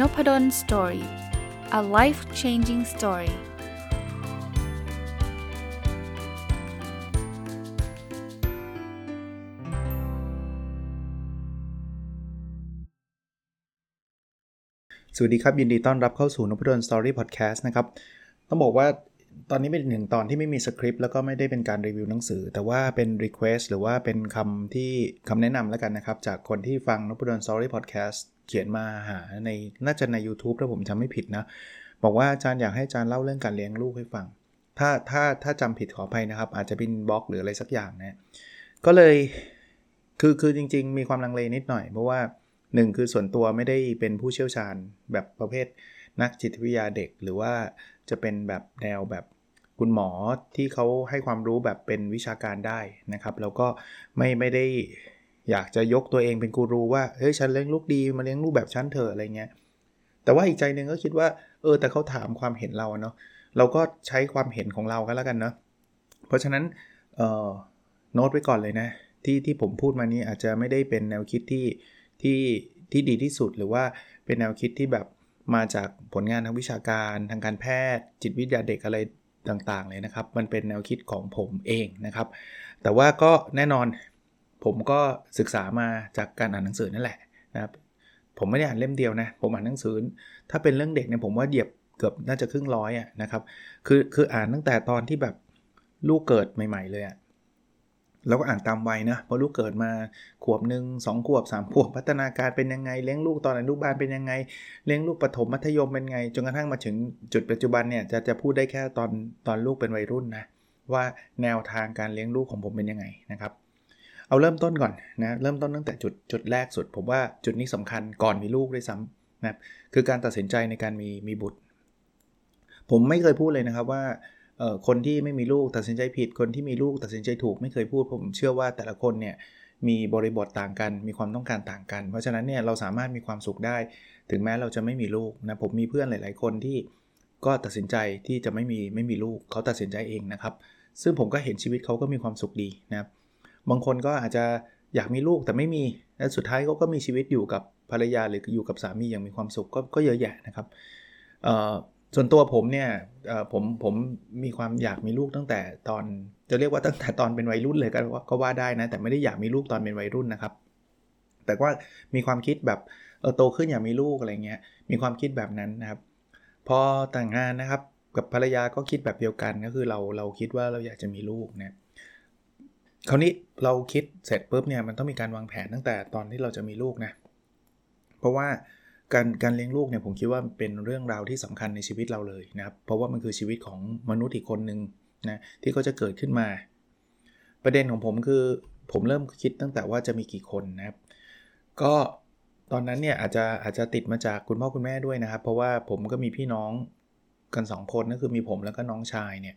Nopadol Story a life changing story สวัสดีครับ ยินดีต้อนรับเข้าสู่นพดล Story Podcast นะครับ ต้องบอกว่าตอนนี้เป็นหนึ่งตอนที่ไม่มีสคริปต์แล้วก็ไม่ได้เป็นการรีวิวหนังสือ แต่ว่าเป็น Request หรือว่าเป็นคำที่คำแนะนำแล้วกันนะครับ จากคนที่ฟังนพดลสตอรี่พอดแคสต์ เขียนมาหาในน่าจะใน YouTube ถ้าผมจำไม่ผิดนะ บอกว่าอาจารย์อยากให้อาจารย์เล่าเรื่องการเลี้ยงลูกให้ฟัง ถ้าถ้าถ้าจำผิดขออภัยนะครับ อาจจะเป็นบล็อกหรืออะไรสักอย่างนะก็เลยคือคือจริง ๆ มีความลังเลนิดหน่อย เพราะว่า 1 คือส่วนตัวไม่ได้เป็นผู้เชี่ยวชาญแบบประเภทนักจิตวิทยาเด็ก หรือว่าจะเป็นแบบแนวแบบคุณหมอที่เขาให้ความรู้แบบเป็นวิชาการได้นะครับ แล้วก็ไม่ไม่ได้ อยากจะยกตัวเองเป็นกูรูว่าเฮ้ยฉันเลี้ยงลูกดีมาเลี้ยงลูกแบบฉันเถอะอะไรเงี้ยแต่ว่าอีกใจหนึ่งก็คิดว่าเออแต่เขาถามความเห็นเราเนาะเราก็ใช้ความเห็นของเรากันแล้วกันเนาะเพราะฉะนั้นเอ่อโน้ตไว้ก่อนเลยนะที่ที่ผมพูดมานี้อาจจะไม่ได้เป็นแนวคิดที่ที่ที่ดีที่สุดหรือว่าเป็นแนวคิดที่แบบมาจากผลงานทางวิชาการทางการแพทย์ จิตวิทยาเด็กอะไรต่างๆเลยนะครับ มันเป็นแนวคิดของผมเองนะครับ แต่ว่าก็แน่นอน ผมก็ศึกษามาจากการอ่านหนังสือนั่นแหละนะครับผมไม่ได้อ่านเล่มเดียวนะ ผมอ่านหนังสือ ถ้าเป็นเรื่องเด็กเนี่ยผมว่าเหยียบเกือบน่าจะครึ่งร้อยอะนะครับ คือคืออ่านตั้งแต่ตอนที่แบบลูกเกิดใหม่ ๆ เลยอะเราก็อ่านตามวัยนะพอลูกเกิดมาขวบหนึ่งสองขวบ3ขวบพัฒนาการเป็นยังไง เลี้ยงลูกตอนอนุบาลเป็นยังไง เลี้ยงลูกปฐมมัธยมเป็นไง จนกระทั่งมาถึงจุดปัจจุบันเนี่ยจะจะพูดได้แค่ตอนตอนลูกเป็นวัยรุ่นนะว่าแนวทางการเลี้ยงลูกของผมเป็นยังไงนะครับ เอาเริ่มต้นก่อนนะเริ่มต้นตั้งแต่จุดจุดแรกสุด ผมว่าจุดนี้สำคัญก่อนมีลูกด้วยซ้ำนะคือการตัดสินใจในการมีมีบุตร ผมไม่เคยพูดเลยนะครับว่าคนที่ไม่มีลูกตัดสินใจผิด คนที่มีลูกตัดสินใจถูกไม่เคยพูด ผมเชื่อว่าแต่ละคนเนี่ยมีบริบทต่างกัน มีความต้องการต่างกัน เพราะฉะนั้นเนี่ยเราสามารถมีความสุขได้ ถึงแม้เราจะไม่มีลูกนะผมมีเพื่อนหลาย ๆ คนที่ก็ตัดสินใจที่จะไม่มีไม่มีลูกเขาตัดสินใจเองนะครับ ซึ่งผมก็เห็นชีวิตเขาก็มีความสุขดีนะครับ บางคนก็อาจจะอยากมีลูกแต่ไม่มีและสุดท้ายเขาก็มีชีวิตอยู่กับภรรยาหรืออยู่กับสามีอย่างมีความสุขก็ก็เยอะแยะนะครับส่วนตัวผมเนี่ยผมผมมีความอยากมีลูกตั้งแต่ตอนจะเรียกว่าตั้งแต่ตอนเป็นวัยรุ่นเลยก็ก็ว่าได้นะแต่ไม่ได้อยากมีลูกตอนเป็นวัยรุ่นนะครับ แต่ว่ามีความคิดแบบเออโตขึ้นอยากมีลูกอะไรเงี้ยมีความคิดแบบนั้นนะครับ พอแต่งงานนะครับกับภรรยาก็คิดแบบเดียวกันก็คือเราเราคิดว่าเราอยากจะมีลูกนะ คราวนี้เราคิดเสร็จปุ๊บเนี่ยมันต้องมีการวางแผนตั้งแต่ตอนที่เราจะมีลูกนะ เพราะว่าการการเลี้ยงลูกเนี่ยผมคิดว่าเป็นเรื่องราวที่สำคัญในชีวิตเราเลยนะครับ เพราะว่ามันคือชีวิตของมนุษย์อีกคนหนึ่งนะที่เขาจะเกิดขึ้นมา ประเด็นของผมคือผมเริ่มคิดตั้งแต่ว่าจะมีกี่คนนะครับ ก็ตอนนั้นเนี่ยอาจจะอาจจะติดมาจากคุณพ่อคุณแม่ด้วยนะครับ เพราะว่าผมก็มีพี่น้องกัน 2 คนก็คือมีผมแล้วก็น้องชายเนี่ย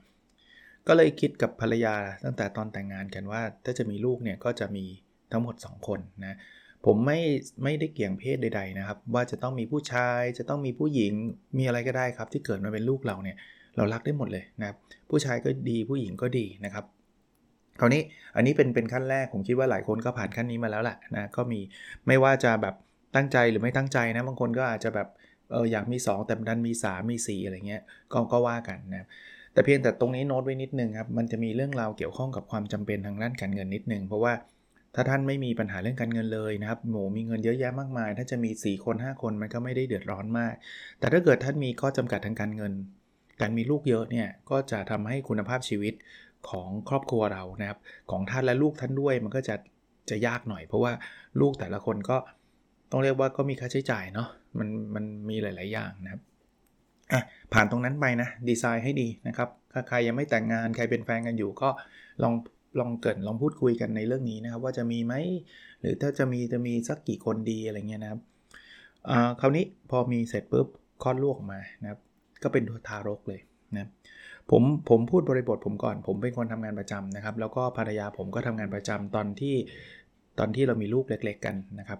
ก็เลยคิดกับภรรยาตั้งแต่ตอนแต่งงานกันว่า ถ้าจะมีลูกเนี่ยก็จะมีทั้งหมด 2 คนนะผมไม่ไม่ได้เกี่ยงเพศใด ๆนะครับ ว่าจะต้องมีผู้ชายจะต้องมีผู้หญิงมีอะไรก็ได้ครับ ที่เกิดมาเป็นลูกเราเนี่ยเรารักได้หมดเลยนะครับผู้ชายก็ดีผู้หญิงก็ดีนะครับคราวนี้อันนี้เป็นเป็นขั้นแรกผมคิดว่าหลายคนก็ผ่านขั้นนี้มาแล้วแหละนะก็มีไม่ว่าจะแบบตั้งใจหรือไม่ตั้งใจนะบางคนก็อาจจะแบบเอออยากมี 2 แต่ดันมี 3 มี 4 อะไรเงี้ยก็ก็ว่ากันนะ แต่เพียงแต่ตรงนี้โน้ตไว้นิดนึงครับมันจะมีเรื่องราวเกี่ยวข้องกับความจำเป็นทางด้านการเงินนิดนึง เพราะว่าถ้าท่านไม่มีปัญหาเรื่องการเงินเลยนะครับหมูมีเงินเยอะแยะมากมาย ถ้าจะมี 4 คน 5 คนมันก็ไม่ได้เดือดร้อนมาก แต่ถ้าเกิดท่านมีข้อจำกัดทางการเงิน การมีลูกเยอะเนี่ยก็จะทำให้คุณภาพชีวิตของครอบครัวเรานะครับของท่านและลูกท่านด้วยมันก็จะจะยากหน่อย เพราะว่าลูกแต่ละคนก็ต้องเรียกว่าก็มีค่าใช้จ่ายเนาะมันมันมีหลาย ๆ อย่างนะครับ อะผ่านตรงนั้นไปนะดีไซน์ให้ดีนะครับถ้าใครยังไม่แต่งงานใครเป็นแฟนกันอยู่ก็ลองลองเกิดลองพูดคุยกันในเรื่องนี้นะครับ ว่าจะมีไหมหรือถ้าจะมีจะมีสักกี่คนดีอะไรเงี้ยนะครับคราวนี้พอมีเสร็จปุ๊บคลอดลูกออกมานะครับ ก็เป็นทารกเลยนะผมผมพูดบริบทผมก่อน ผมเป็นคนทำงานประจำนะครับ แล้วก็ภรรยาผมก็ทำงานประจำตอนที่ตอนที่เรามีลูกเล็ก ๆ กันนะครับ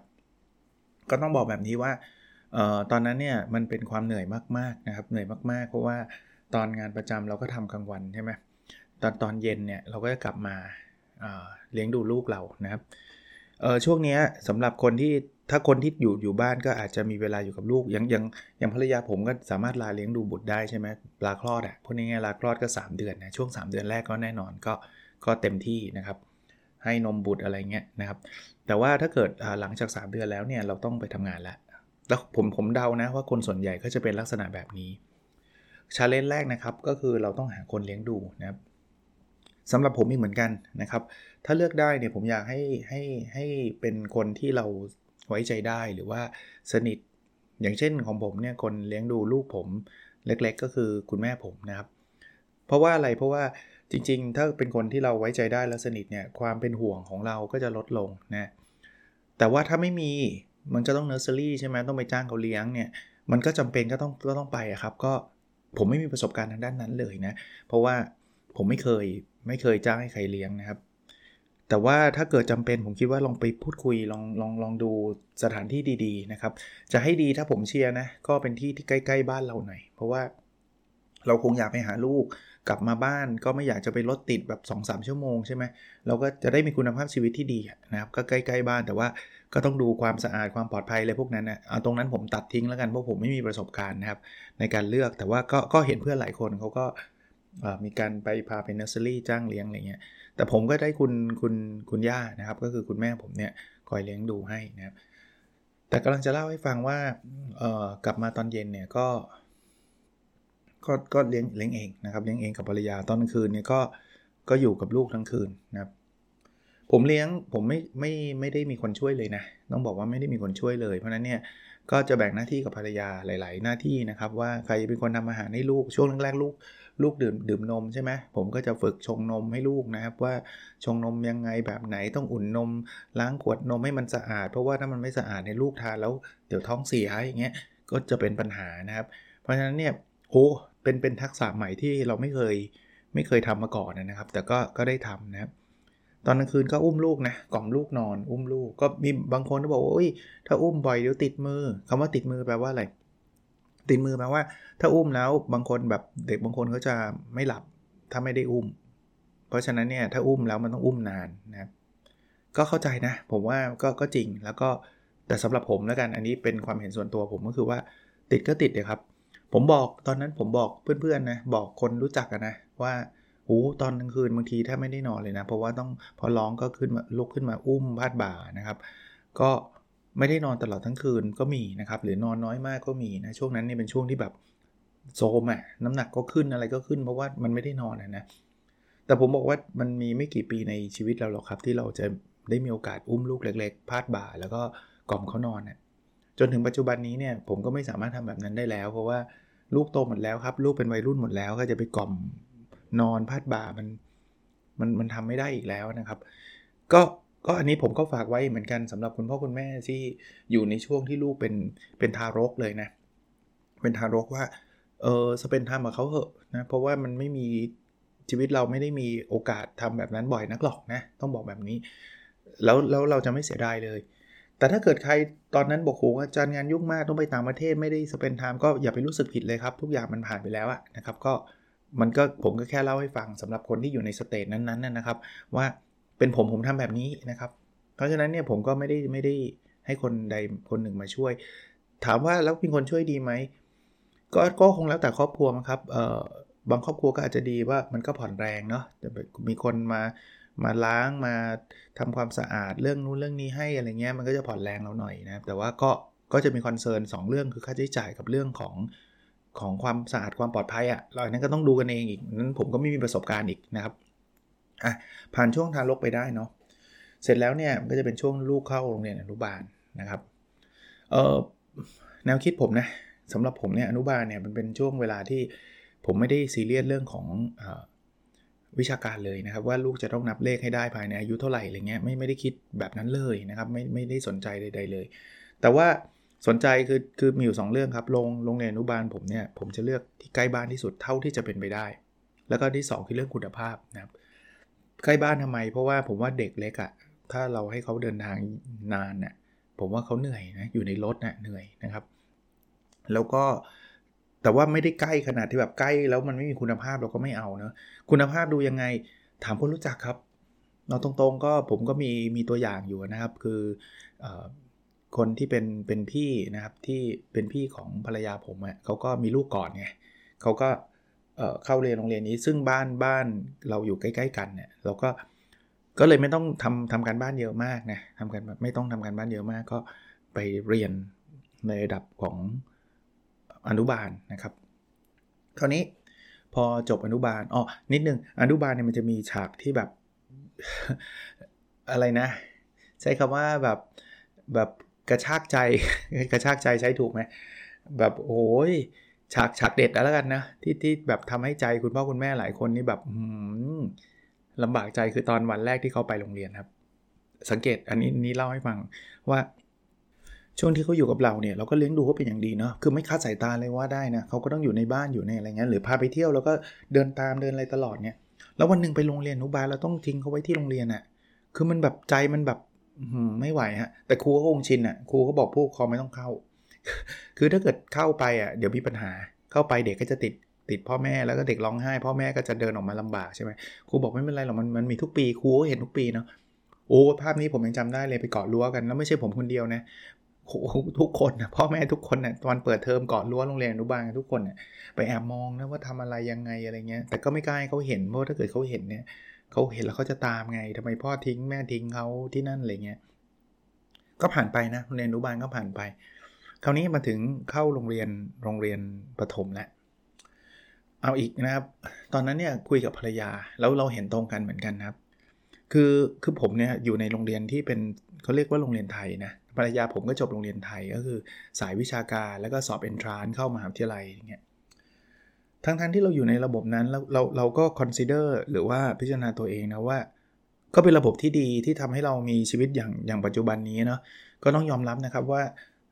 ก็ต้องบอกแบบนี้ว่า ตอนนั้นเนี่ยมันเป็นความเหนื่อยมากๆนะครับเหนื่อยมากๆ เพราะว่าตอนงานประจำเราก็ทำกลางวันใช่ไหมตอนตอนเย็นเนี่ยเราก็จะกลับมาเลี้ยงดูลูกเรานะครับช่วงนี้สำหรับคนที่ถ้าคนที่อยู่อยู่บ้านก็อาจจะมีเวลาอยู่กับลูกยังยังยังภรรยาผมก็สามารถลาเลี้ยงดูบุตรได้ใช่ไหมลาคลอดอะ่ะพูดง่ายๆลาคลอดก็ 3 เดือนนะช่วง 3 เดือนแรกก็แน่นอนก็ก็เต็มที่นะครับ ให้นมบุตรอะไรเงี้ยนะครับ แต่ว่าถ้าเกิดหลังจาก 3 เดือนแล้วเนี่ยเราต้องไปทำงานแล้ว แล้วผมผมเดานะว่าคนส่วนใหญ่ก็จะเป็นลักษณะแบบนี้ชาเลนจ์แรกนะครับก็คือเราต้องหาคนเลี้ยงดูนะครับสำหรับผมมีเหมือนกันนะครับ ถ้าเลือกได้เนี่ยผมอยากให้ให้ให้เป็นคนที่เราไว้ใจได้หรือว่าสนิท อย่างเช่นของผมเนี่ยคนเลี้ยงดูลูกผมเล็กๆ ก็คือคุณแม่ผมนะครับ เพราะว่าอะไรเพราะว่าจริง ๆ ถ้าเป็นคนที่เราไว้ใจได้และสนิทเนี่ยความเป็นห่วงของเราก็จะลดลงนะแต่ว่าถ้าไม่มี มันจะต้องเนอร์เซอรี่ใช่ไหมต้องไปจ้างเขาเลี้ยงเนี่ยมันก็จำเป็นก็ต้องก็ต้องไปครับ ก็ผมไม่มีประสบการณ์ทางด้านนั้นเลยนะ เพราะว่าผมไม่เคยไม่เคยจ้างให้ใครเลี้ยงนะครับ แต่ว่าถ้าเกิดจำเป็นผมคิดว่าลองไปพูดคุยลองลองลองดูสถานที่ดีๆนะครับ จะให้ดีถ้าผมเชียร์นะ ก็เป็นที่ที่ใกล้ๆบ้านเราหน่อย เพราะว่าเราคงอยากไปหาลูกกลับมาบ้านก็ไม่อยากจะไปรถติดแบบ 2-3 ชั่วโมงใช่ไหมเราก็จะได้มีคุณภาพชีวิตที่ดีนะครับ ก็ใกล้ๆบ้านแต่ว่า ก็ต้องดูความสะอาดความปลอดภัยอะไรพวกนั้นนะเอาตรงนั้นผมตัดทิ้งแล้วกันเพราะผมไม่มีประสบการณ์นะครับในการเลือกแต่ว่าก็ก็เห็นเพื่อนหลายคนเขาก็มีการไปพาไปเนอร์เซอรี่จ้างเลี้ยงอะไรเงี้ยแต่ผมก็ได้คุณคุณคุณย่านะครับ ก็คือคุณแม่ผมเนี่ยคอยเลี้ยงดูให้นะครับ แต่กำลังจะเล่าให้ฟังว่ากลับมาตอนเย็นเนี่ยก็ก็ก็เลี้ยงเลี้ยงเองนะครับเลี้ยงเองกับภรรยาตอนกลางคืนเนี่ยก็ก็อยู่กับลูกทั้งคืนนะครับ ผมเลี้ยงผมไม่ไม่ไม่ได้มีคนช่วยเลยนะ ต้องบอกว่าไม่ได้มีคนช่วยเลย เพราะนั้นเนี่ยก็จะแบ่งหน้าที่กับภรรยาหลาย ๆ หน้าที่นะครับ ว่าใครเป็นคนทำอาหารให้ลูกช่วงแรกๆลูกลูกดื่มดื่มนมใช่ไหมผมก็จะฝึกชงนมให้ลูกนะครับ ว่าชงนมยังไงแบบไหนต้องอุ่นนม ล้างขวดนมให้มันสะอาด เพราะว่าถ้ามันไม่สะอาดในลูกทานแล้วเดี๋ยวท้องเสียอย่างเงี้ยก็จะเป็นปัญหานะครับ เพราะฉะนั้นเนี่ยโอ้เป็นเป็นทักษะใหม่ที่เราไม่เคยไม่เคยทำมาก่อนนะครับ แต่ก็ก็ได้ทำนะครับ ตอนกลางคืนก็อุ้มลูกนะกล่อมลูกนอน อุ้มลูกก็มีบางคนก็บอกว่าอ้ยถ้าอุ้มบ่อยเดี๋ยวติดมือคำว่าติดมือแปลว่าอะไรติดมือแปลว่า ถ้าอุ้มแล้วบางคนแบบเด็กบางคนเขาจะไม่หลับถ้าไม่ได้อุ้ม เพราะฉะนั้นเนี่ยถ้าอุ้มแล้วมันต้องอุ้มนานนะก็เข้าใจนะ ผมว่าก็ก็จริงแล้วก็แต่สำหรับผมแล้วกันอันนี้เป็นความเห็นส่วนตัวผมก็คือว่าติดก็ติดเลยครับ ผมบอกตอนนั้นผมบอกเพื่อนๆนะบอกคนรู้จักนะว่า โอ้ตอนกลางคืนบางทีแทบไม่ได้นอนเลยนะ เพราะว่าต้องพอร้องก็ขึ้นมาลุกขึ้นมาอุ้มพาดบ่านะครับ ก็ไม่ได้นอนตลอดทั้งคืนก็มีนะครับ หรือนอนน้อยมากก็มีนะช่วงนั้นนี่เป็นช่วงที่แบบโซมอะน้ำหนักก็ขึ้นอะไรก็ขึ้นเพราะว่ามันไม่ได้นอนนะแต่ผมบอกว่ามันมีไม่กี่ปีในชีวิตเราหรอกครับ ที่เราจะได้มีโอกาสอุ้มลูกเล็ก ๆ พาดบ่า แล้วก็กล่อมเขานอนนะจนถึงปัจจุบันนี้เนี่ยผมก็ไม่สามารถทำแบบนั้นได้แล้ว เพราะว่าลูกโตหมดแล้วครับ ลูกเป็นวัยรุ่นหมดแล้ว ก็จะไปกล่อม นอนพาดบ่ามันมันมันทำไม่ได้อีกแล้วนะครับ ก็ก็อันนี้ผมก็ฝากไว้เหมือนกันสำหรับคุณพ่อคุณแม่ที่อยู่ในช่วงที่ลูกเป็นเป็นทารกเลยนะ เป็นทารกว่าเออสเปนทำกับเขาเหอะนะเพราะว่ามันไม่มีชีวิตเราไม่ได้มีโอกาสทำแบบนั้นบ่อยนักหรอกนะต้องบอกแบบนี้ แล้วแล้วเราจะไม่เสียดายเลย แต่ถ้าเกิดใครตอนนั้นบอกโหอาจารย์งานยุ่งมากต้องไปต่างประเทศไม่ได้ spend time ก็อย่าไปรู้สึกผิดเลยครับ ทุกอย่างมันผ่านไปแล้วอะนะครับ ก็ มันก็ผมก็แค่เล่าให้ฟังสำหรับคนที่อยู่ใน stage นั้นๆนะครับ ว่าเป็นผมผมทำแบบนี้นะครับ เพราะฉะนั้นเนี่ยผมก็ไม่ได้ไม่ได้ให้คนใดคนหนึ่งมาช่วย ถามว่าแล้วมีคนช่วยดีไหมก็ก็คงแล้วแต่ครอบครัวครับเอ่อบางครอบครัวก็อาจจะดีว่ามันก็ผ่อนแรงเนาะมีคนมามาล้างมาทำความสะอาดเรื่องนู้นเรื่องนี้ให้อะไรเงี้ยมันก็จะผ่อนแรงเราหน่อยนะแต่ว่าก็ก็จะมีคอนเซิร์นสเรื่องคือค่าใช้จ่ายกับเรื่องของ ของความสะอาดความปลอดภัยอะ่ะเราอันนั้นก็ต้องดูกันเองอีกนั้นผมก็ไม่มีประสบการณ์อีกนะครับอะผ่านช่วงทารกไปได้เนาะเสร็จแล้วเนี่ยก็จะเป็นช่วงลูกเข้าโรงเรียนอนุบาลนะครับเออแนวคิดผมนะสำหรับผมเนี่ยอนุบาลเนี่ยมันเป็นช่วงเวลาที่ผมไม่ได้ซีเรียสเรื่องของอวิชาการเลยนะครับ ว่าลูกจะต้องนับเลขให้ได้ภายในอายุเท่าไหร่อะไรเงี้ยไม่ไม่ได้คิดแบบนั้นเลยนะครับ ไม่ไม่ได้สนใจใด ๆเลย แต่ว่า สนใจคือคือมีอยู่ 2 เรื่องครับโรงโรงเรียนอนุบาลผมเนี่ยผมจะเลือกที่ใกล้บ้านที่สุดเท่าที่จะเป็นไปได้ แล้วก็ที่ 2 คือเรื่องคุณภาพนะครับใกล้บ้านทำไม เพราะว่าผมว่าเด็กเล็กอะ่ะถ้าเราให้เขาเดินทางนานเนี่ยผมว่าเขาเหนื่อยนะอยู่ในรถนะ่ะเหนื่อยนะครับ แล้วก็แต่ว่าไม่ได้ใกล้ขนาดที่แบบใกล้ แล้วมันไม่มีคุณภาพเราก็ไม่เอาเนะคุณภาพดูยังไงถามคนรู้จักครับเราตรงๆก็ผมก็มีมีตัวอย่างอยู่นะครับ คืออ คนที่เป็นเป็นพี่นะครับที่เป็นพี่ของภรรยาผมอะ่ะเขาก็มีลูกก่อนไงเขาก็เข้าเรียนโรงเรียนนี้ ซึ่งบ้านบ้านเราอยู่ใกล้ ๆ กันเนี่ยเราก็ก็เลยไม่ต้องทำทำการบ้านเยอะมากนะทำกันไม่ต้องทำการบ้านเยอะมาก ก็ไปเรียนในระดับของอนุบาลนะครับคราวนี้พอจบอนุบาลอ๋อนิดนึงอนุบาลเนี่ยมันจะมีฉากที่แบบอะไรนะ ใช้คำว่าแบบแบบ กระชากใจ กระชากใจใช้ถูกไหมแบบโอ้ยฉากฉากเด็ดแล้วกันนะที่ที่แบบทำให้ใจคุณพ่อคุณแม่หลายคนนี่แบบลำบากใจคือตอนวันแรกที่เขาไปโรงเรียนครับ สังเกตอันนี้นี้เล่าให้ฟังว่าช่วงที่เขาอยู่กับเราเนี่ยเราก็เลี้ยงดูเขาเป็นอย่างดีเนาะคือไม่คาดสายตาเลยว่าได้นะเขาก็ต้องอยู่ในบ้านอยู่ในอะไรเงี้ยหรือพาไปเที่ยวแล้วก็เดินตามเดินอะไรตลอดเนี่ยแล้ววันหนึ่งไปโรงเรียนอนุบาลเราต้องทิ้งเขาไว้ที่โรงเรียนอะ่ะคือมันแบบใจมันแบบ ไม่ไหวฮะ แต่ครูก็คงชินอะ่ะ ครูก็บอกผู้ปกครองไม่ต้องเข้า คือถ้าเกิดเข้าไปอะ่ะ เดี๋ยวมีปัญหา เข้าไปเด็กก็จะติดติดพ่อแม่แล้วก็เด็กร้องไห้ พ่อแม่ก็จะเดินออกมาลำบากใช่ไหมครูบอกไม่เป็นไรหรอกมันมันมีทุกปีครูก็เห็นทุกปีเนาะโอ้ภาพนี้ผมยังจำได้เลยไปเกาะรั้วกันแล้วไม่ใช่ผมคนเดียวนะทุกคนนะพ่อแม่ทุกคนนะตอนเปิดเทอมก่อนรั้วโรงเรียนอนุบาลทุกคนนะไปแอบมองนะว่าทำอะไรยังไงอะไรเงี้ยแต่ก็ไม่กล้าให้เขาเห็นเพราะถ้าเกิดเขาเห็นเนี่ย เขาเห็นแล้วเขาจะตามไงทำไมพ่อทิ้งแม่ทิ้งเขาที่นั่นอะไรเงี้ยก็ผ่านไปนะเรียนอนุบาลก็ผ่านไป คราวนี้มาถึงเข้าโรงเรียนโรงเรียนประถมแล้วเอาอีกนะครับ ตอนนั้นเนี่ยคุยกับภรรยาแล้วเราเห็นตรงกันเหมือนกันครับ คือคือผมเนี่ยอยู่ในโรงเรียนที่เป็นเขาเรียกว่าโรงเรียนไทยนะภรรยาผมก็จบโรงเรียนไทยก็คือสายวิชาการแล้วก็สอบเอนทรานซ์เข้ามหาวิทยาลัยอย่างเงี้ย ทั้งๆทที่เราอยู่ในระบบนั้นเราเราเราก็ consider หรือว่าพิจารณาตัวเองนะว่า ก็เป็นระบบที่ดีที่ทำให้เรามีชีวิตอย่างอย่างปัจจุบันนี้เนาะก็ต้องยอมรับนะครับว่า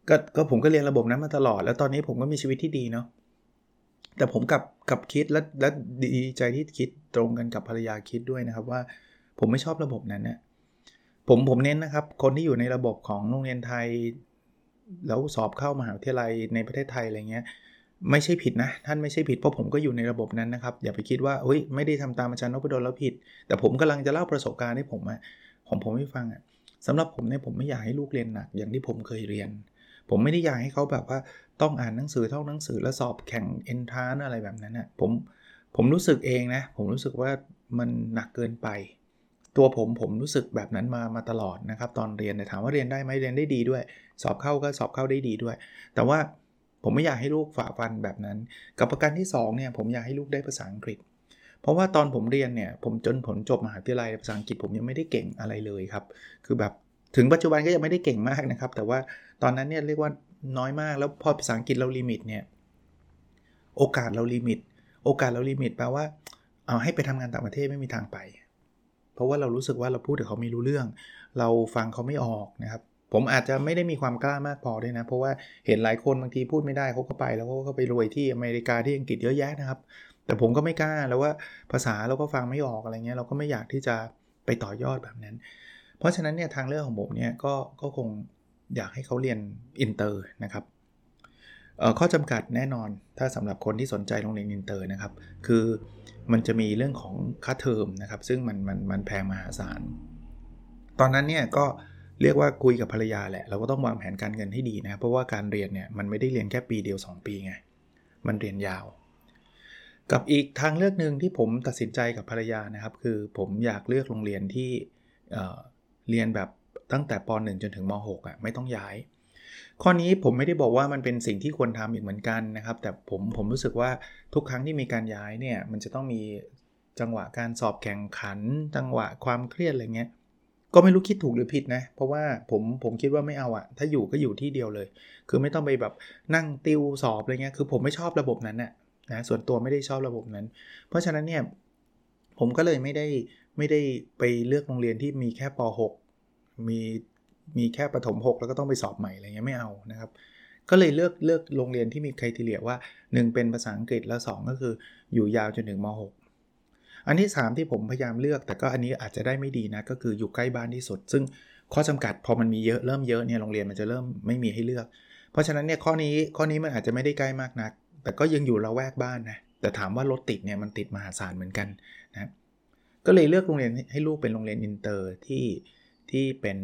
ก็ก็ผมก็เรียนระบบนั้นมาตลอด แล้วตอนนี้ผมก็มีชีวิตที่ดีเนาะแต่ผมกับกับคิดและและดีใจที่คิดตรงกันกับภรรยาคิดด้วยนะครับว่า ผมไม่ชอบระบบนั้นนะผมผมเน้นนะครับ คนที่อยู่ในระบบของโรงเรียนไทย แล้วสอบเข้ามหาวิทยาลัยในประเทศไทยอะไรเงี้ย ไม่ใช่ผิดนะ ท่านไม่ใช่ผิดเพราะผมก็อยู่ในระบบนั้นนะครับ อย่าไปคิดว่าเฮ้ยไม่ได้ทำตามอาจารย์นพดลแล้วผิด แต่ผมกำลังจะเล่าประสบการณ์ให้ผมอะของผมให้ฟังอะสำหรับผมเนี่ยผมไม่อยากให้ลูกเรียนหนักอย่างที่ผมเคยเรียน ผมไม่ได้อยากให้เขาแบบว่าต้องอ่านหนังสือท่องหนังสือแล้วสอบแข่งเอนทรานอะไรแบบนั้นอะผมผมรู้สึกเองนะ ผมรู้สึกว่ามันหนักเกินไป ตัวผมผมรู้สึกแบบนั้นมามาตลอดนะครับ ตอนเรียนแต่ถามว่าเรียนได้ไหมเรียนได้ดีด้วย สอบเข้าก็สอบเข้าได้ดีด้วย แต่ว่า ผมไม่อยากให้ลูกฝ่าฟันแบบนั้น กับประการที่2เนี่ยผมอยากให้ลูกได้ภาษาอังกฤษ เพราะว่าตอนผมเรียนเนี่ยผมจนผลจบมหาวิทยาลัยภาษาอังกฤษผมยังไม่ได้เก่งอะไรเลยครับ คือแบบถึงปัจจุบันก็ยังไม่ได้เก่งมากนะครับ แต่ว่าตอนนั้นเนี่ยเรียกว่าน้อยมากแล้วพอภาษาอังกฤษเรา limit เนี่ยโอกาสเรา limit โอกาสเรา limit แปลว่าเอาให้ไปทำงานต่างประเทศไม่มีทางไป เพราะว่าเรารู้สึกว่าเราพูดแต่เขาไม่รู้เรื่อง เราฟังเขาไม่ออกนะครับ ผมอาจจะไม่ได้มีความกล้ามากพอด้วยนะ เพราะว่าเห็นหลายคนบางทีพูดไม่ได้เขาก็ไป แล้วเขาก็ไปรวยที่อเมริกาที่อังกฤษเยอะแยะนะครับ แต่ผมก็ไม่กล้าแล้วว่าภาษาเราก็ฟังไม่ออกอะไรเงี้ยเราก็ไม่อยากที่จะไปต่อยอดแบบนั้น เพราะฉะนั้นเนี่ยทางเลือกของผมเนี่ยก็ก็คงอยากให้เขาเรียนอินเตอร์นะครับข้อจำกัดแน่นอนถ้าสำหรับคนที่สนใจโรงเรียนอินเตอร์นะครับ คือมันจะมีเรื่องของค่าเทอมนะครับ ซึ่งมันมันมันแพงมหาศาล ตอนนั้นเนี่ยก็เเรียกว่าคุยกับภรรยาแหละ เราก็ต้องวางแผนการเงินให้ดีนะ เพราะว่าการเรียนเนี่ยมันไม่ได้เรียนแค่ปีเดียว 2 ปีไง มันเรียนยาว กับอีกทางเลือกหนึ่งที่ผมตัดสินใจกับภรรยานะครับ คือผมอยากเลือกโรงเรียนที่เเรียนแบบตั้งแต่ป .1 จนถึงม .6 อะไม่ต้องย้าย ข้อนี้ผมไม่ได้บอกว่ามันเป็นสิ่งที่ควรทำอีกเหมือนกันนะครับ แต่ผมผมรู้สึกว่าทุกครั้งที่มีการย้ายเนี่ยมันจะต้องมีจังหวะการสอบแข่งขัน จังหวะความเครียดอะไรเงี้ย ก็ไม่รู้คิดถูกหรือผิดนะ เพราะว่าผมผมคิดว่าไม่เอาอะถ้าอยู่ก็อยู่ที่เดียวเลย คือไม่ต้องไปแบบนั่งติวสอบอะไรเงี้ยคือผมไม่ชอบระบบนั้นน่ะนะส่วนตัวไม่ได้ชอบระบบนั้น เพราะฉะนั้นเนี่ยผมก็เลยไม่ได้ไม่ได้ไปเลือกโรงเรียนที่มีแค่ป .6 มีมีแค่ประถม 6 แล้วก็ต้องไปสอบใหม่อะไรเงี้ยไม่เอานะครับ ก็เลยเลือกเลือกโรงเรียนที่มีใครทีเลียว่า 1 เป็นภาษาอังกฤษแล้ว 2 ก็คืออยู่ยาวจนถึงม .6 อันที่ 3 ที่ผมพยายามเลือก แต่ก็อันนี้อาจจะได้ไม่ดีนะ ก็คืออยู่ใกล้บ้านที่สุด ซึ่งข้อจำกัดพอมันมีเยอะเริ่มเยอะเนี่ยโรงเรียนมันจะเริ่มไม่มีให้เลือก เพราะฉะนั้นเนี่ยข้อนี้ข้อนี้มันอาจจะไม่ได้ใกล้มากนัก แต่ก็ยังอยู่ละแวกบ้านนะแต่ถามว่ารถติดเนี่ยมันติดมหาศาลเหมือนกันนะก็เลยเลือกโรงเรียนให้ลูกเป็นโรงเรียนอินเตอร์ที่ที่เป็น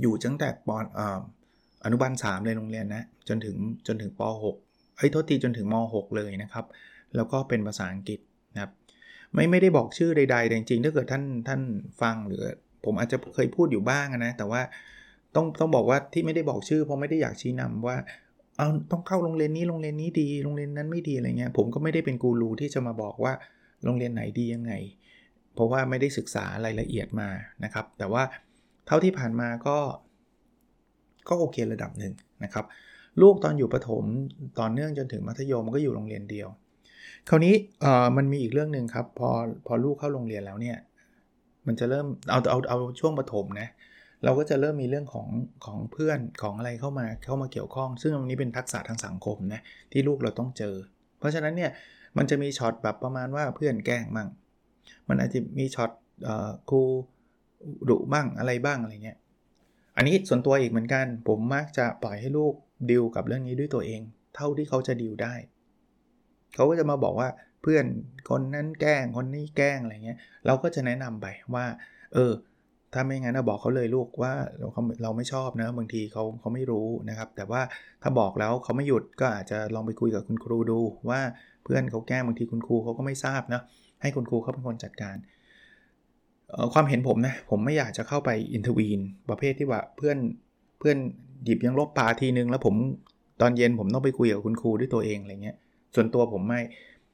อยู่ตั้งแต่ปอนอนุบาล3เลยโรงเรียนนะจนถึงจนถึงป .6 เฮ้ยโทษทีจนถึงม .6 เลยนะครับ แล้วก็เป็นภาษาอังกฤษนะครับ ไม่ไม่ได้บอกชื่อใดๆแต่จริงๆถ้าเกิดท่านท่านฟังหรือ ผมอาจจะเคยพูดอยู่บ้างนะ แต่ว่าต้องต้องบอกว่าที่ไม่ได้บอกชื่อ เพราะไม่ได้อยากชี้นำว่าเอาต้องเข้าโรงเรียนนี้โรงเรียนนี้ดีโรงเรียนนั้นไม่ดีอะไรเงี้ยผมก็ไม่ได้เป็นกูรูที่จะมาบอกว่าโรงเรียนไหนดียังไง เพราะว่าไม่ได้ศึกษารายละเอียดมานะครับ แต่ว่าเท่าที่ผ่านมาก็ก็โอเคระดับหนึ่งนะครับ ลูกตอนอยู่ประถมต่อเนื่องจนถึงมัธยมก็อยู่โรงเรียนเดียว คราวนี้เอ่อมันมีอีกเรื่องหนึ่งครับพอพอลูกเข้าโรงเรียนแล้วเนี่ยมันจะเริ่มเอาเอาเอาช่วงประถมนะเราก็จะเริ่มมีเรื่องของของเพื่อนของอะไรเข้ามาเข้ามาเกี่ยวข้อง ซึ่งตรงนี้เป็นทักษะทางสังคมนะที่ลูกเราต้องเจอ เพราะฉะนั้นเนี่ยมันจะมีช็อตแบบประมาณว่าเพื่อนแกล้งมั่งมันอาจจะมีช็อตครูดุบ้างอะไรบ้างอะไรเงี้ยอันนี้ส่วนตัวอีกเหมือนกัน ผมมักจะปล่อยให้ลูกดิวกับเรื่องนี้ด้วยตัวเอง เท่าที่เขาจะดิวได้ เขาก็จะมาบอกว่าเพื่อนคนนั้นแกล้งคนนี้แกล้งอะไรเงี้ย เราก็จะแนะนำไปว่า เออ ถ้าไม่งั้นบอกเขาเลยลูกว่าเราเราไม่ชอบนะบางทีเขาเขาไม่รู้นะครับ แต่ว่าถ้าบอกแล้วเขาไม่หยุดก็อาจจะลองไปคุยกับคุณครูดูว่าเพื่อนเขาแกล้งบางทีคุณครูเขาก็ไม่ทราบนะให้คุณครูเขาเป็นคนจัดการความเห็นผมนะ ผมไม่อยากจะเข้าไป intervene ประเภทที่ว่าเพื่อนเพื่อนหยิบยางลบปาทีนึง แล้วผมตอนเย็นผมต้องไปคุยกับคุณครูด้วยตัวเองอะไรเงี้ย ส่วนตัวผมไม่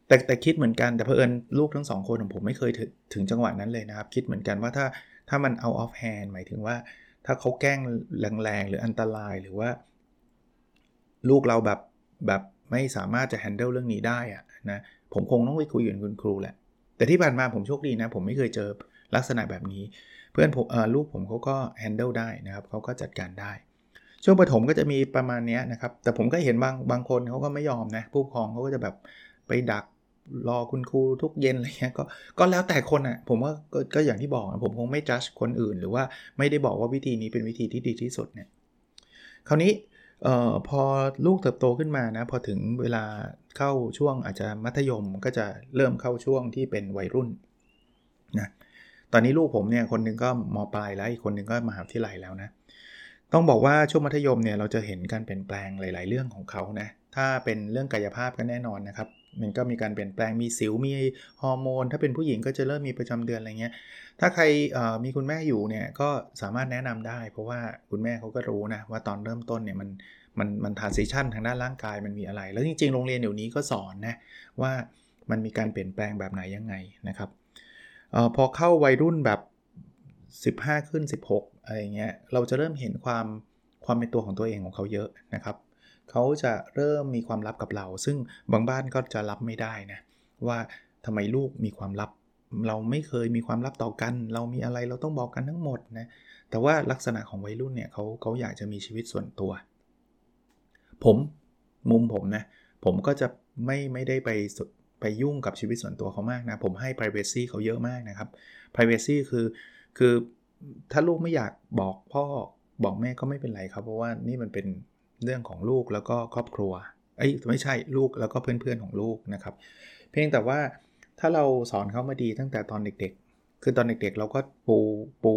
แต่แต่คิดเหมือนกันแต่เพอเอิญลูกทั้งสองคนของผมไม่เคยถึงถึงจังหวะนั้นเลยนะครับ คิดเหมือนกันว่าถ้าถ้ามัน out of hand หมายถึงว่า ถ้าเขาแกล้งแรงๆ หรืออันตรายหรือว่า ลูกเราแบบแบบไม่สามารถจะ handle เรื่องนี้ได้อะนะผมคงต้องไปคุยกับคุณครูแหละ แต่ที่ผ่านมาผมโชคดีนะ ผมไม่เคยเจอลักษณะแบบนี้ เพื่อนผมลูกผมเขาก็แฮนเดิลได้นะครับเขาก็จัดการได้ ช่วงประถมก็จะมีประมาณนี้นะครับ แต่ผมก็เห็นบางบางคนเขาก็ไม่ยอมนะ ผู้ปกครองเขาก็จะแบบไปดักรอคุณครูทุกเย็นอะไรเงี้ยก็ก็แล้วแต่คนอะผมว่าก็ก็อย่างที่บอกนะผมคงไม่จัดคนอื่น หรือว่าไม่ได้บอกว่าวิธีนี้เป็นวิธีที่ดีที่สุดเนี่ยคราวนี้เอ่อพอลูกเติบโตขึ้นมานะพอถึงเวลาเข้าช่วงอาจจะมัธยมก็จะเริ่มเข้าช่วงที่เป็นวัยรุ่นนะตอนนี้ลูกผมเนี่ยคนนึงก็มปลายแล้วอีกคนนึงก็มหาวิทยาลัยแล้วนะ ต้องบอกว่าช่วงมัธยมเนี่ยเราจะเห็นการเปลี่ยนแปลงหลาย ๆ เรื่องของเขานะ ถ้าเป็นเรื่องกายภาพก็แน่นอนนะครับ มันก็มีการเปลี่ยนแปลงมีสิวมีฮอร์โมน ถ้าเป็นผู้หญิงก็จะเริ่มมีประจำเดือนอะไรเงี้ย ถ้าใครมีคุณแม่อยู่เนี่ยก็สามารถแนะนำได้ เพราะว่าคุณแม่เขาก็รู้นะว่าตอนเริ่มต้นเนี่ยมันมันมันทานซิชันทางด้านร่างกายมันมีอะไร แล้วจริง ๆ โรงเรียนเดี๋ยวนี้ก็สอนนะว่ามันมีการเปลี่ยนแปลงแบบไหนยังไงนะครับออพอเข้าวัยรุ่นแบบ 15 ขึ้น 16 อะไรเงี้ยเราจะเริ่มเห็นความความเป็นตัวของตัวเองของเขาเยอะนะครับเขาจะเริ่มมีความลับกับเรา ซึ่งบางบ้านก็จะรับไม่ได้นะว่าทำไมลูกมีความลับ เราไม่เคยมีความลับต่อกัน เรามีอะไรเราต้องบอกกันทั้งหมดนะแต่ว่าลักษณะของวัยรุ่นเนี่ยเขาเขาอยากจะมีชีวิตส่วนตัว ผมมุมผมนะผมก็จะไม่ไม่ได้ไปไปยุ่งกับชีวิตส่วนตัวเขามากนะ ผมให้ privacy เขาเยอะมากนะครับ privacy คือคือ ถ้าลูกไม่อยากบอกพ่อบอกแม่ก็ไม่เป็นไรครับ เพราะว่านี่มันเป็นเรื่องของลูกแล้วก็ครอบครัวเอ้ยไม่ใช่ลูกแล้วก็เพื่อนๆของลูกนะครับ เพียงแต่ว่าถ้าเราสอนเขามาดีตั้งแต่ตอนเด็กๆ คือตอนเด็กๆ เราก็ปูปู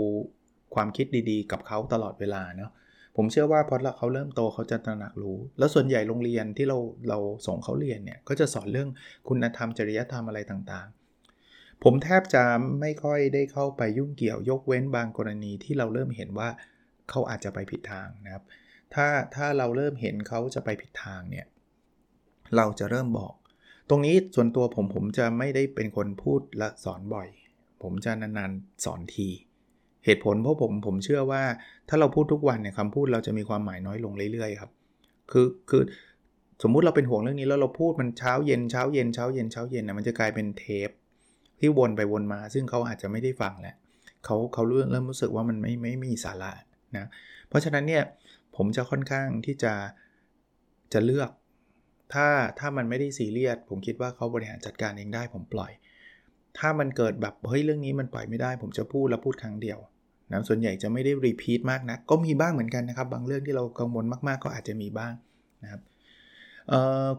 ความคิดดีๆ กับเขาตลอดเวลาเนาะผมเชื่อว่าพอเขาเริ่มโตเขาจะตระหนักรู้ แล้วส่วนใหญ่โรงเรียนที่เราเราส่งเขาเรียนเนี่ยก็จะสอนเรื่องคุณธรรมจริยธรรมอะไรต่างๆ ผมแทบจะไม่ค่อยได้เข้าไปยุ่งเกี่ยวยกเว้นบางกรณีที่เราเริ่มเห็นว่าเขาอาจจะไปผิดทางนะครับ ถ้าถ้าเราเริ่มเห็นเขาจะไปผิดทางเนี่ยเราจะเริ่มบอก ตรงนี้ส่วนตัวผมผมจะไม่ได้เป็นคนพูดและสอนบ่อย ผมจะนานๆสอนที เหตุผลเพราะผมผมเชื่อว่าถ้าเราพูดทุกวันเนี่ยคำพูดเราจะมีความหมายน้อยลงเรื่อยๆครับ คือคือสมมุติเราเป็นห่วงเรื่องนี้แล้วเราพูดมันเช้าเย็นเช้าเย็นเช้าเย็นเช้าเย็นนะมันจะกลายเป็นเทป ที่วนไปวนมา ซึ่งเขาอาจจะไม่ได้ฟังแหละเขาเขาเริ่มเริ่มรู้สึกว่ามันไม่ไม่มีสาระนะเพราะฉะนั้นเนี่ยผมจะค่อนข้างที่จะจะเลือก ถ้าถ้ามันไม่ได้ซีเรียสผมคิดว่าเขาบริหารจัดการเองได้ผมปล่อย ถ้ามันเกิดแบบเฮ้ยเรื่องนี้มันปล่อยไม่ได้ ผมจะพูดแล้วพูดครั้งเดียวนะส่วนใหญ่จะไม่ได้รีพีทมากนะก็มีบ้างเหมือนกันนะครับ บางเรื่องที่เรากังวลมากๆ ก็อาจจะมีบ้างนะครับ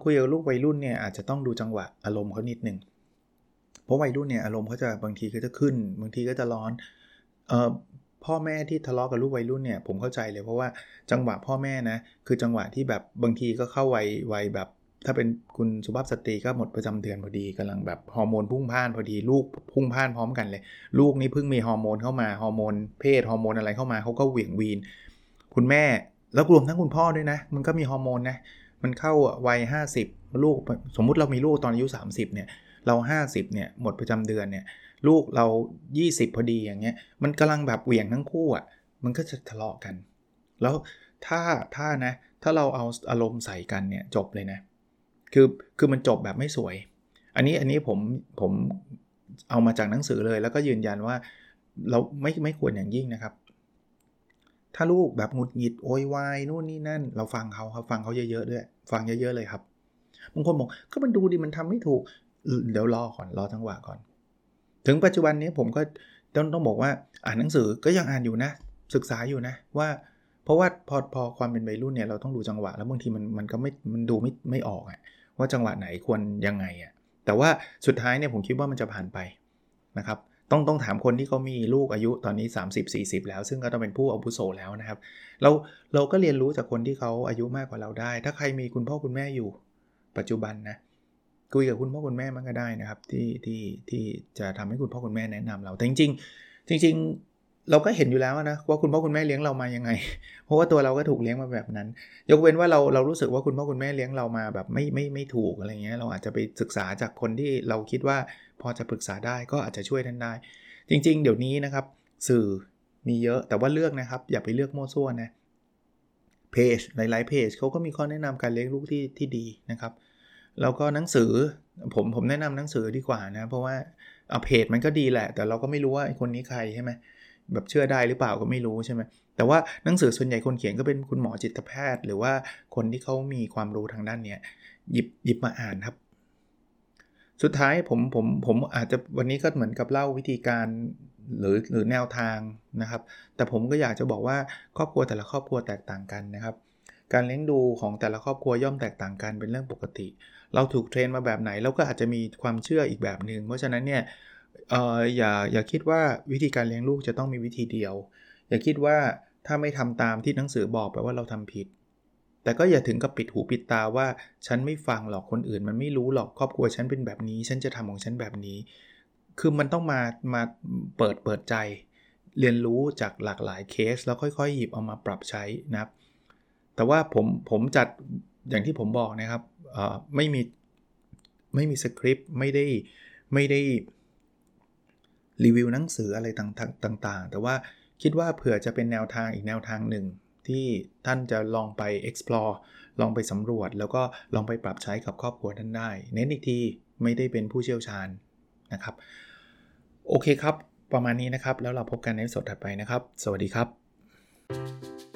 คุยกับลูกวัยรุ่นเนี่ยอาจจะต้องดูจังหวะอารมณ์เขานิดนึง เพราะวัยรุ่นเนี่ยอารมณ์เขาจะบางทีก็จะขึ้น บางทีก็จะร้อนเอ่อพ่อแม่ที่ทะเลาะกับลูกวัยรุ่นเนี่ยผมเข้าใจเลยเพราะว่าจังหวะพ่อแม่นะคือจังหวะที่แบบบางทีก็เข้าวัยวัยแบบ ถ้าเป็นคุณสุภาพสตรีก็หมดประจำเดือนพอดีกำลังแบบฮอร์โมนพลุ่งพล่านพอดีลูกพลุ่งพล่านพร้อมกันเลย ลูกนี่เพิ่งมีฮอร์โมนเข้ามาฮอร์โมนเพศฮอร์โมนอะไรเข้ามาเขาก็เหวี่ยงวีน คุณแม่แล้วรวมทั้งคุณพ่อด้วยนะ มันก็มีฮอร์โมนนะมันเข้าวัย50 ลูกสมมุติเรามีลูกตอนอายุ 30เนี่ย เรา 50เนี่ยหมดประจำเดือนเนี่ยลูกเรา 20 พอดีอย่างเงี้ยมันกำลังแบบเหวี่ยงทั้งคู่อะมันก็จะทะเลาะกัน แล้วถ้าถ้านะถ้าเราเอาอารมณ์ใส่กันเนี่ยจบเลยนะคือคือมันจบแบบไม่สวย อันนี้อันนี้ผมผมเอามาจากหนังสือเลย แล้วก็ยืนยันว่าเราไม่ไม่ควรอย่างยิ่งนะครับ ถ้าลูกแบบหงุดหงิดโวยวายนู่นนี่นั่น เราฟังเขาครับฟังเขาเยอะๆด้วย ฟังเยอะ ๆ เลยครับบางคนบอกก็มันดูดิมันทำไม่ถูก เดี๋ยวรอก่อนรอจังหวะก่อน ถึงปัจจุบันนี้ผมก็ต้องต้องบอกว่าอ่านหนังสือก็ยังอ่านอยู่นะ ศึกษาอยู่นะว่าเพราะว่าพอพอความเป็นวัยรุ่นเนี่ยเราต้องดูจังหวะแล้วบางทีมันมันก็ไม่มันดูไม่ไม่ออกอะว่าจังหวะไหนควรยังไงอะแต่ว่าสุดท้ายเนี่ยผมคิดว่ามันจะผ่านไปนะครับต้องต้องถามคนที่เขามีลูกอายุตอนนี้ 30-40 แล้ว ซึ่งก็ต้องเป็นผู้อาวุโสแล้วนะครับ เราเราก็เรียนรู้จากคนที่เขาอายุมากกว่าเราได้ ถ้าใครมีคุณพ่อคุณแม่อยู่ ปัจจุบันนะ คุยกับคุณพ่อคุณแม่มันก็ได้นะครับ ที่ที่ที่จะทำให้คุณพ่อคุณแม่แนะนำเราแต่จริงจริงเราก็เห็นอยู่แล้วนะว่าคุณพ่อคุณแม่เลี้ยงเรามายังไง เพราะว่าตัวเราก็ถูกเลี้ยงมาแบบนั้น ยกเว้นว่าเราเรารู้สึกว่าคุณพ่อคุณแม่เลี้ยงเรามาแบบไม่ไม่ไม่ถูกอะไรเงี้ยเราอาจจะไปศึกษาจากคนที่เราคิดว่าพอจะปรึกษาได้ก็อาจจะช่วยท่านได้ จริง ๆ เดี๋ยวนี้นะครับ สื่อมีเยอะแต่ว่าเลือกนะครับ อย่าไปเลือกโมั่วซั่วนะเพจหลายๆเพจเขาก็มีข้อแนะนำการเลี้ยงลูกที่ที่ดีนะครับ แล้วก็หนังสือผมผมแนะนำหนังสือดีกว่านะ เพราะว่าเอาเพจมันก็ดีแหละ แต่เราก็ไม่รู้ว่าคนนี้ใครใช่ไหมแบบเชื่อได้หรือเปล่าก็ไม่รู้ใช่ไหมแต่ว่าหนังสือส่วนใหญ่คนเขียนก็เป็นคุณหมอจิตแพทย์ หรือว่าคนที่เขามีความรู้ทางด้านเนี้ยหยิบหยิบมาอ่านครับ สุดท้ายผมผมผมอาจจะวันนี้ก็เหมือนกับเล่าวิธีการหรือหรือแนวทางนะครับ แต่ผมก็อยากจะบอกว่าครอบครัวแต่ละครอบครัวแตกต่างกันนะครับ การเลี้ยงดูของแต่ละครอบครัวย่อมแตกต่างกันเป็นเรื่องปกติ เราถูกเทรนมาแบบไหนเราก็อาจจะมีความเชื่ออีกแบบหนึง่งเพราะฉะนั้นเนี่ยอออย่าอย่าคิดว่าวิธีการเลี้ยงลูกจะต้องมีวิธีเดียว อย่าคิดว่าถ้าไม่ทำตามที่หนังสือบอกแปลว่าเราทำผิด แต่ก็อย่าถึงกับปิดหูปิดตาว่าฉันไม่ฟังหรอกคนอื่น มันไม่รู้หรอกครอบครัวฉันเป็นแบบนี้ ฉันจะทำของฉันแบบนี้ คือมันต้องมามาเปิดเปิดใจ เรียนรู้จากหลากหลายเคส แล้วค่อยๆ หยิบเอามาปรับใช้นะครับ แต่ว่าผมผมจัด อย่างที่ผมบอกนะครับไม่มีไม่มีสคริปต์ไม่ได้ไม่ได้รีวิวหนังสืออะไรต่างๆ แต่ว่าคิดว่าเผื่อจะเป็นแนวทางอีกแนวทางหนึ่ง ที่ท่านจะลองไป explore ลองไปสำรวจ แล้วก็ลองไปปรับใช้กับครอบครัวท่านได้ เน้นอีกทีไม่ได้เป็นผู้เชี่ยวชาญนะครับ โอเคครับ ประมาณนี้นะครับ แล้วเราพบกันในสดถัดไปนะครับ สวัสดีครับ